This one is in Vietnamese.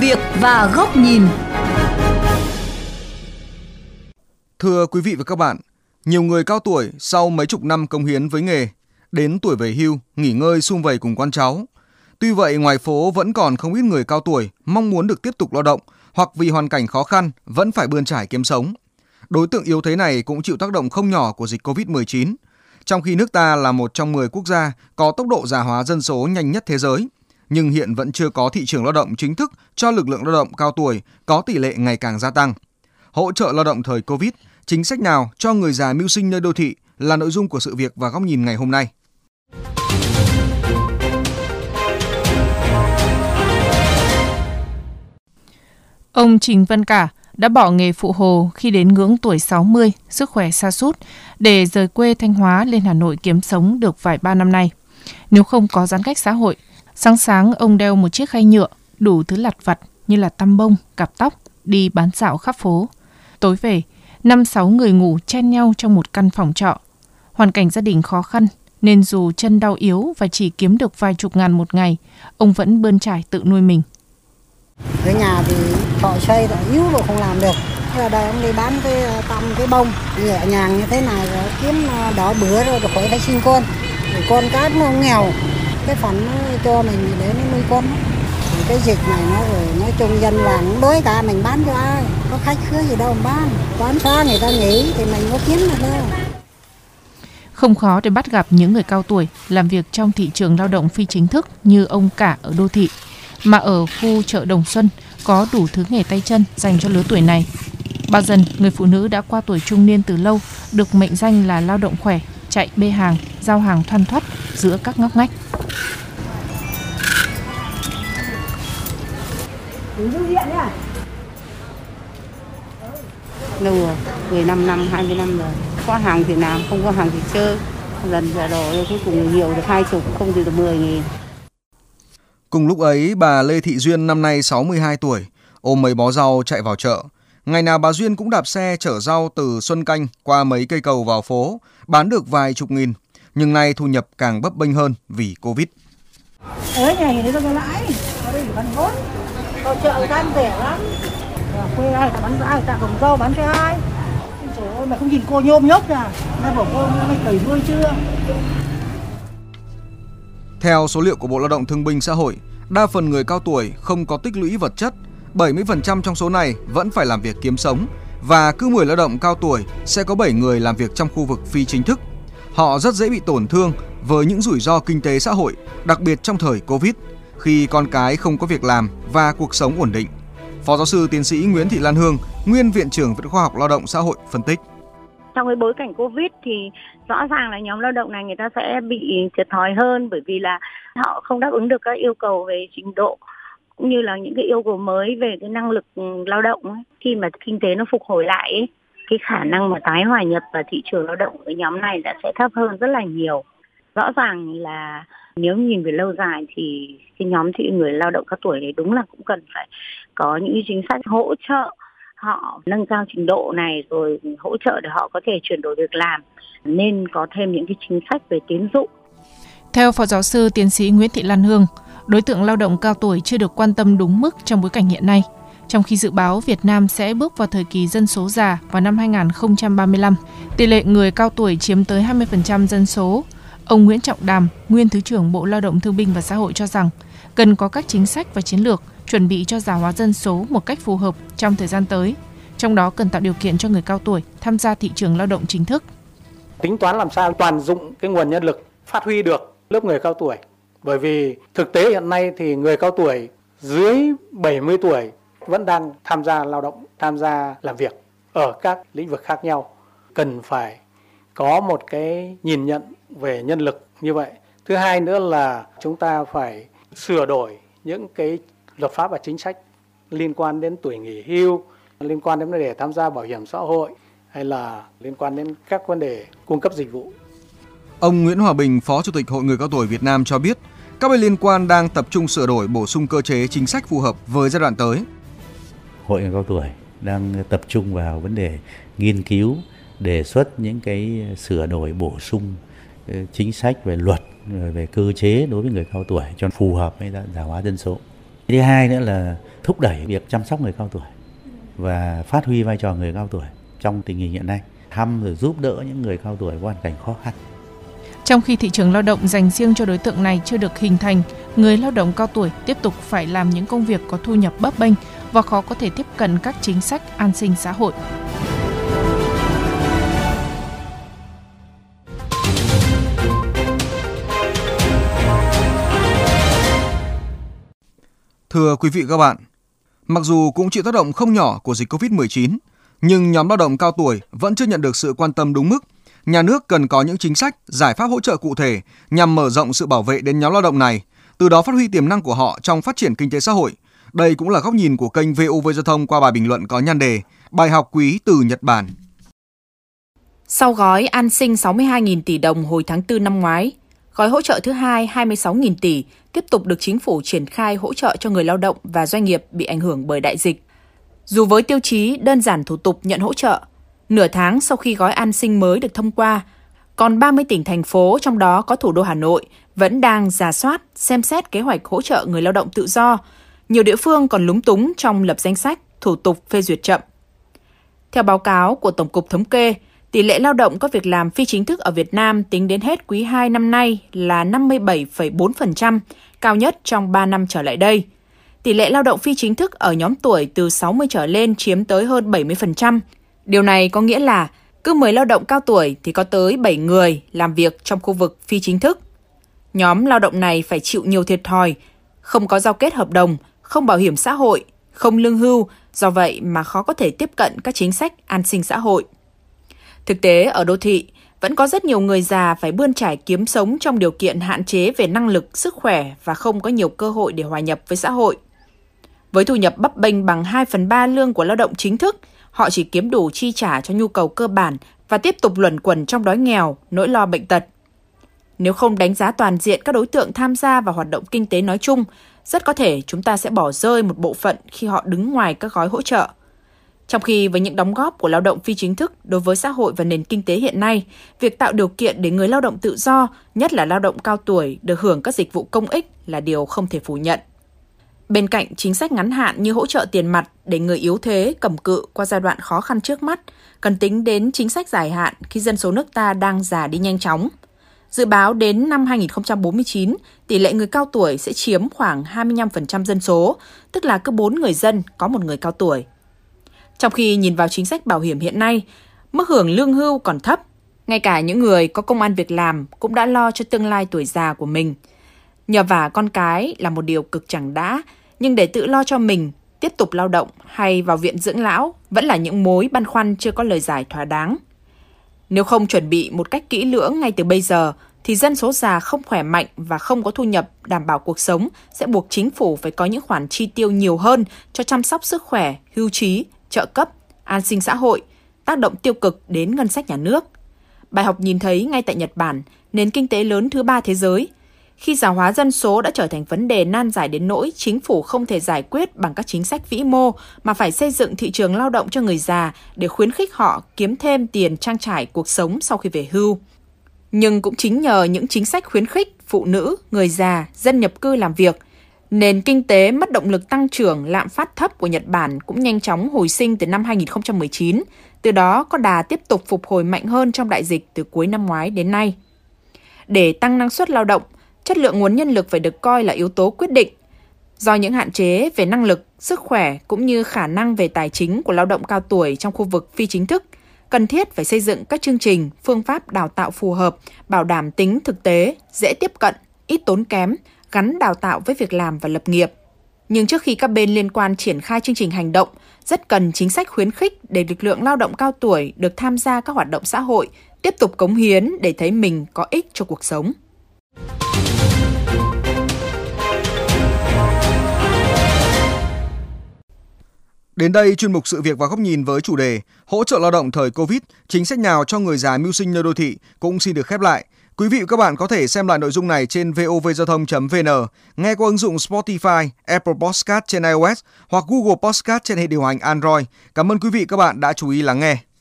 việc và góc nhìn. Thưa quý vị và các bạn, nhiều người cao tuổi sau mấy chục năm công hiến với nghề, đến tuổi về hưu, nghỉ ngơi sum vầy cùng con cháu. Tuy vậy, ngoài phố vẫn còn không ít người cao tuổi mong muốn được tiếp tục lao động hoặc vì hoàn cảnh khó khăn vẫn phải bươn trải kiếm sống. Đối tượng yếu thế này cũng chịu tác động không nhỏ của dịch COVID-19, trong khi nước ta là một trong 10 quốc gia có tốc độ già hóa dân số nhanh nhất thế giới, nhưng hiện vẫn chưa có thị trường lao động chính thức cho lực lượng lao động cao tuổi có tỷ lệ ngày càng gia tăng. Hỗ trợ lao động thời Covid, chính sách nào cho người già mưu sinh nơi đô thị là nội dung của sự việc và góc nhìn ngày hôm nay. Ông Trình Văn Cả đã bỏ nghề phụ hồ khi đến ngưỡng tuổi 60, sức khỏe sa sút để rời quê Thanh Hóa lên Hà Nội kiếm sống được vài ba năm nay. Nếu không có giãn cách xã hội, sáng sáng ông đeo một chiếc khay nhựa, đủ thứ lặt vặt như là tăm bông, cặp tóc, đi bán dạo khắp phố. Tối về, năm sáu người ngủ chen nhau trong một căn phòng trọ. Hoàn cảnh gia đình khó khăn, nên dù chân đau yếu và chỉ kiếm được vài chục ngàn một ngày, ông vẫn bươn trải tự nuôi mình. Ở nhà thì thọ xây là yếu rồi không làm được. Ở đây ông đi bán cái ờ, tăm cái bông nhẹ nhàng như thế này rồi kiếm ờ, đỏ bữa rồi, được khỏi phải sinh con. Con cái nó nghèo. Cái phần nó cho mình để nó nuôi con. Thì cái dịch này nó rồi nói chung dân làng đối cả mình bán cho ai. Có khách khứa gì đâu mà bán. Quán xa người ta nghỉ thì mình có kiếm được đâu. Không khó để bắt gặp những người cao tuổi làm việc trong thị trường lao động phi chính thức như ông cả ở đô thị, mà ở khu chợ Đồng Xuân có đủ thứ nghề tay chân dành cho lứa tuổi này. Bà dần, người phụ nữ đã qua tuổi trung niên từ lâu, được mệnh danh là lao động khỏe, chạy bê hàng, giao hàng thoăn thoắt giữa các ngóc ngách lâu rồi 15 năm 20 năm rồi có hàng thì làm không có hàng thì chơi lần giờ đồ cuối cùng nhiều được hai chục không thì được 10 nghìn Cùng lúc ấy, bà Lê Thị Duyên năm nay 62 tuổi, ôm mấy bó rau chạy vào chợ. Ngày nào bà Duyên cũng đạp xe chở rau từ Xuân Canh qua mấy cây cầu vào phố, bán được vài chục nghìn. Nhưng nay thu nhập càng bấp bênh hơn vì Covid. Ở nhà thì nó có lãi, ở đây bán vốn. Ở chợ gan rẻ lắm. Ở quê ai bán ai ta cầm rau bán cho ai. Trời ơi mà không nhìn cô nhôm nhốc nè. Nó bảo cô mày cởi đuôi chưa? Theo số liệu của Bộ Lao động Thương binh Xã hội, đa phần người cao tuổi không có tích lũy vật chất, 70% trong số này vẫn phải làm việc kiếm sống và cứ 10 lao động cao tuổi sẽ có 7 người làm việc trong khu vực phi chính thức. Họ rất dễ bị tổn thương với những rủi ro kinh tế xã hội, đặc biệt trong thời Covid, khi con cái không có việc làm và cuộc sống ổn định. Phó giáo sư tiến sĩ Nguyễn Thị Lan Hương, nguyên viện trưởng Viện Khoa học Lao động Xã hội phân tích. trong cái bối cảnh covid thì rõ ràng là nhóm lao động này người ta sẽ bị thiệt thòi hơn bởi vì là họ không đáp ứng được các yêu cầu về trình độ cũng như là những cái yêu cầu mới về cái năng lực ừ, lao động ấy. khi mà kinh tế nó phục hồi lại ấy, cái khả năng mà tái hòa nhập vào thị trường lao động của nhóm này đã sẽ thấp hơn rất là nhiều rõ ràng là nếu nhìn về lâu dài thì cái nhóm thị người lao động các tuổi này đúng là cũng cần phải có những chính sách hỗ trợ họ nâng cao trình độ này rồi hỗ trợ để họ có thể chuyển đổi việc làm nên có thêm những cái chính sách về tín dụng Theo Phó Giáo sư Tiến sĩ Nguyễn Thị Lan Hương, đối tượng lao động cao tuổi chưa được quan tâm đúng mức trong bối cảnh hiện nay. Trong khi dự báo Việt Nam sẽ bước vào thời kỳ dân số già vào năm 2035, tỷ lệ người cao tuổi chiếm tới 20% dân số. Ông Nguyễn Trọng Đàm, nguyên Thứ trưởng Bộ Lao động Thương binh và Xã hội cho rằng cần có các chính sách và chiến lược chuẩn bị cho già hóa dân số một cách phù hợp trong thời gian tới. Trong đó cần tạo điều kiện cho người cao tuổi tham gia thị trường lao động chính thức. tính toán làm sao toàn dụng cái nguồn nhân lực phát huy được lớp người cao tuổi. Bởi vì thực tế hiện nay thì người cao tuổi dưới 70 tuổi vẫn đang tham gia lao động, tham gia làm việc ở các lĩnh vực khác nhau. Cần phải có một cái nhìn nhận về nhân lực như vậy. Thứ hai nữa là chúng ta phải sửa đổi những cái luật pháp và chính sách liên quan đến tuổi nghỉ hưu, liên quan đến vấn đề tham gia bảo hiểm xã hội hay là liên quan đến các vấn đề cung cấp dịch vụ. Ông Nguyễn Hòa Bình, Phó Chủ tịch Hội Người Cao Tuổi Việt Nam cho biết, các bên liên quan đang tập trung sửa đổi bổ sung cơ chế chính sách phù hợp với giai đoạn tới. Hội người cao tuổi đang tập trung vào vấn đề nghiên cứu, đề xuất những cái sửa đổi bổ sung ờ, chính sách về luật, ờ, về cơ chế đối với người cao tuổi cho phù hợp với già hóa dân số. Thứ hai nữa là thúc đẩy việc chăm sóc người cao tuổi và phát huy vai trò người cao tuổi trong tình hình hiện nay, thăm rồi giúp đỡ những người cao tuổi có hoàn cảnh khó khăn. Trong khi thị trường lao động dành riêng cho đối tượng này chưa được hình thành, người lao động cao tuổi tiếp tục phải làm những công việc có thu nhập bấp bênh và khó có thể tiếp cận các chính sách an sinh xã hội. Thưa quý vị các bạn, mặc dù cũng chịu tác động không nhỏ của dịch Covid-19, nhưng nhóm lao động cao tuổi vẫn chưa nhận được sự quan tâm đúng mức. Nhà nước cần có những chính sách, giải pháp hỗ trợ cụ thể nhằm mở rộng sự bảo vệ đến nhóm lao động này, từ đó phát huy tiềm năng của họ trong phát triển kinh tế xã hội. Đây cũng là góc nhìn của kênh VOV Giao thông qua bài bình luận có nhan đề Bài học quý từ Nhật Bản. Sau gói an sinh 62.000 tỷ đồng hồi tháng 4 năm ngoái, gói hỗ trợ thứ hai 26.000 tỷ tiếp tục được chính phủ triển khai hỗ trợ cho người lao động và doanh nghiệp bị ảnh hưởng bởi đại dịch. Dù với tiêu chí đơn giản thủ tục nhận hỗ trợ, nửa tháng sau khi gói an sinh mới được thông qua, còn 30 tỉnh thành phố trong đó có thủ đô Hà Nội vẫn đang giả soát, xem xét kế hoạch hỗ trợ người lao động tự do. Nhiều địa phương còn lúng túng trong lập danh sách, thủ tục phê duyệt chậm. Theo báo cáo của Tổng cục Thống kê, tỷ lệ lao động có việc làm phi chính thức ở Việt Nam tính đến hết quý 2 năm nay là 57,4%, cao nhất trong 3 năm trở lại đây. Tỷ lệ lao động phi chính thức ở nhóm tuổi từ 60 trở lên chiếm tới hơn 70%. Điều này có nghĩa là cứ 10 lao động cao tuổi thì có tới 7 người làm việc trong khu vực phi chính thức. Nhóm lao động này phải chịu nhiều thiệt thòi, không có giao kết hợp đồng, không bảo hiểm xã hội, không lương hưu, do vậy mà khó có thể tiếp cận các chính sách an sinh xã hội. Thực tế ở đô thị, vẫn có rất nhiều người già phải bươn trải kiếm sống trong điều kiện hạn chế về năng lực, sức khỏe và không có nhiều cơ hội để hòa nhập với xã hội. Với thu nhập bấp bênh bằng 2 phần 3 lương của lao động chính thức, họ chỉ kiếm đủ chi trả cho nhu cầu cơ bản và tiếp tục luẩn quẩn trong đói nghèo, nỗi lo bệnh tật. Nếu không đánh giá toàn diện các đối tượng tham gia vào hoạt động kinh tế nói chung, rất có thể chúng ta sẽ bỏ rơi một bộ phận khi họ đứng ngoài các gói hỗ trợ – trong khi với những đóng góp của lao động phi chính thức đối với xã hội và nền kinh tế hiện nay, việc tạo điều kiện để người lao động tự do, nhất là lao động cao tuổi, được hưởng các dịch vụ công ích là điều không thể phủ nhận. Bên cạnh chính sách ngắn hạn như hỗ trợ tiền mặt để người yếu thế cầm cự qua giai đoạn khó khăn trước mắt, cần tính đến chính sách dài hạn khi dân số nước ta đang già đi nhanh chóng. Dự báo đến năm 2049, tỷ lệ người cao tuổi sẽ chiếm khoảng 25% dân số, tức là cứ 4 người dân có một người cao tuổi. Trong khi nhìn vào chính sách bảo hiểm hiện nay, mức hưởng lương hưu còn thấp. Ngay cả những người có công an việc làm cũng đã lo cho tương lai tuổi già của mình. Nhờ vả con cái là một điều cực chẳng đã, nhưng để tự lo cho mình, tiếp tục lao động hay vào viện dưỡng lão vẫn là những mối băn khoăn chưa có lời giải thỏa đáng. Nếu không chuẩn bị một cách kỹ lưỡng ngay từ bây giờ, thì dân số già không khỏe mạnh và không có thu nhập đảm bảo cuộc sống sẽ buộc chính phủ phải có những khoản chi tiêu nhiều hơn cho chăm sóc sức khỏe, hưu trí trợ cấp, an sinh xã hội, tác động tiêu cực đến ngân sách nhà nước. Bài học nhìn thấy ngay tại Nhật Bản, nền kinh tế lớn thứ ba thế giới, khi già hóa dân số đã trở thành vấn đề nan giải đến nỗi chính phủ không thể giải quyết bằng các chính sách vĩ mô mà phải xây dựng thị trường lao động cho người già để khuyến khích họ kiếm thêm tiền trang trải cuộc sống sau khi về hưu. Nhưng cũng chính nhờ những chính sách khuyến khích phụ nữ, người già, dân nhập cư làm việc – Nền kinh tế mất động lực tăng trưởng, lạm phát thấp của Nhật Bản cũng nhanh chóng hồi sinh từ năm 2019, từ đó có đà tiếp tục phục hồi mạnh hơn trong đại dịch từ cuối năm ngoái đến nay. Để tăng năng suất lao động, chất lượng nguồn nhân lực phải được coi là yếu tố quyết định. Do những hạn chế về năng lực, sức khỏe cũng như khả năng về tài chính của lao động cao tuổi trong khu vực phi chính thức, cần thiết phải xây dựng các chương trình, phương pháp đào tạo phù hợp, bảo đảm tính thực tế, dễ tiếp cận, ít tốn kém, gắn đào tạo với việc làm và lập nghiệp. Nhưng trước khi các bên liên quan triển khai chương trình hành động, rất cần chính sách khuyến khích để lực lượng lao động cao tuổi được tham gia các hoạt động xã hội, tiếp tục cống hiến để thấy mình có ích cho cuộc sống. Đến đây, chuyên mục Sự việc và góc nhìn với chủ đề Hỗ trợ lao động thời Covid, chính sách nào cho người già mưu sinh nơi đô thị cũng xin được khép lại. Quý vị và các bạn có thể xem lại nội dung này trên vovgiao thông.vn, nghe qua ứng dụng Spotify, Apple Podcast trên iOS hoặc Google Podcast trên hệ điều hành Android. Cảm ơn quý vị và các bạn đã chú ý lắng nghe.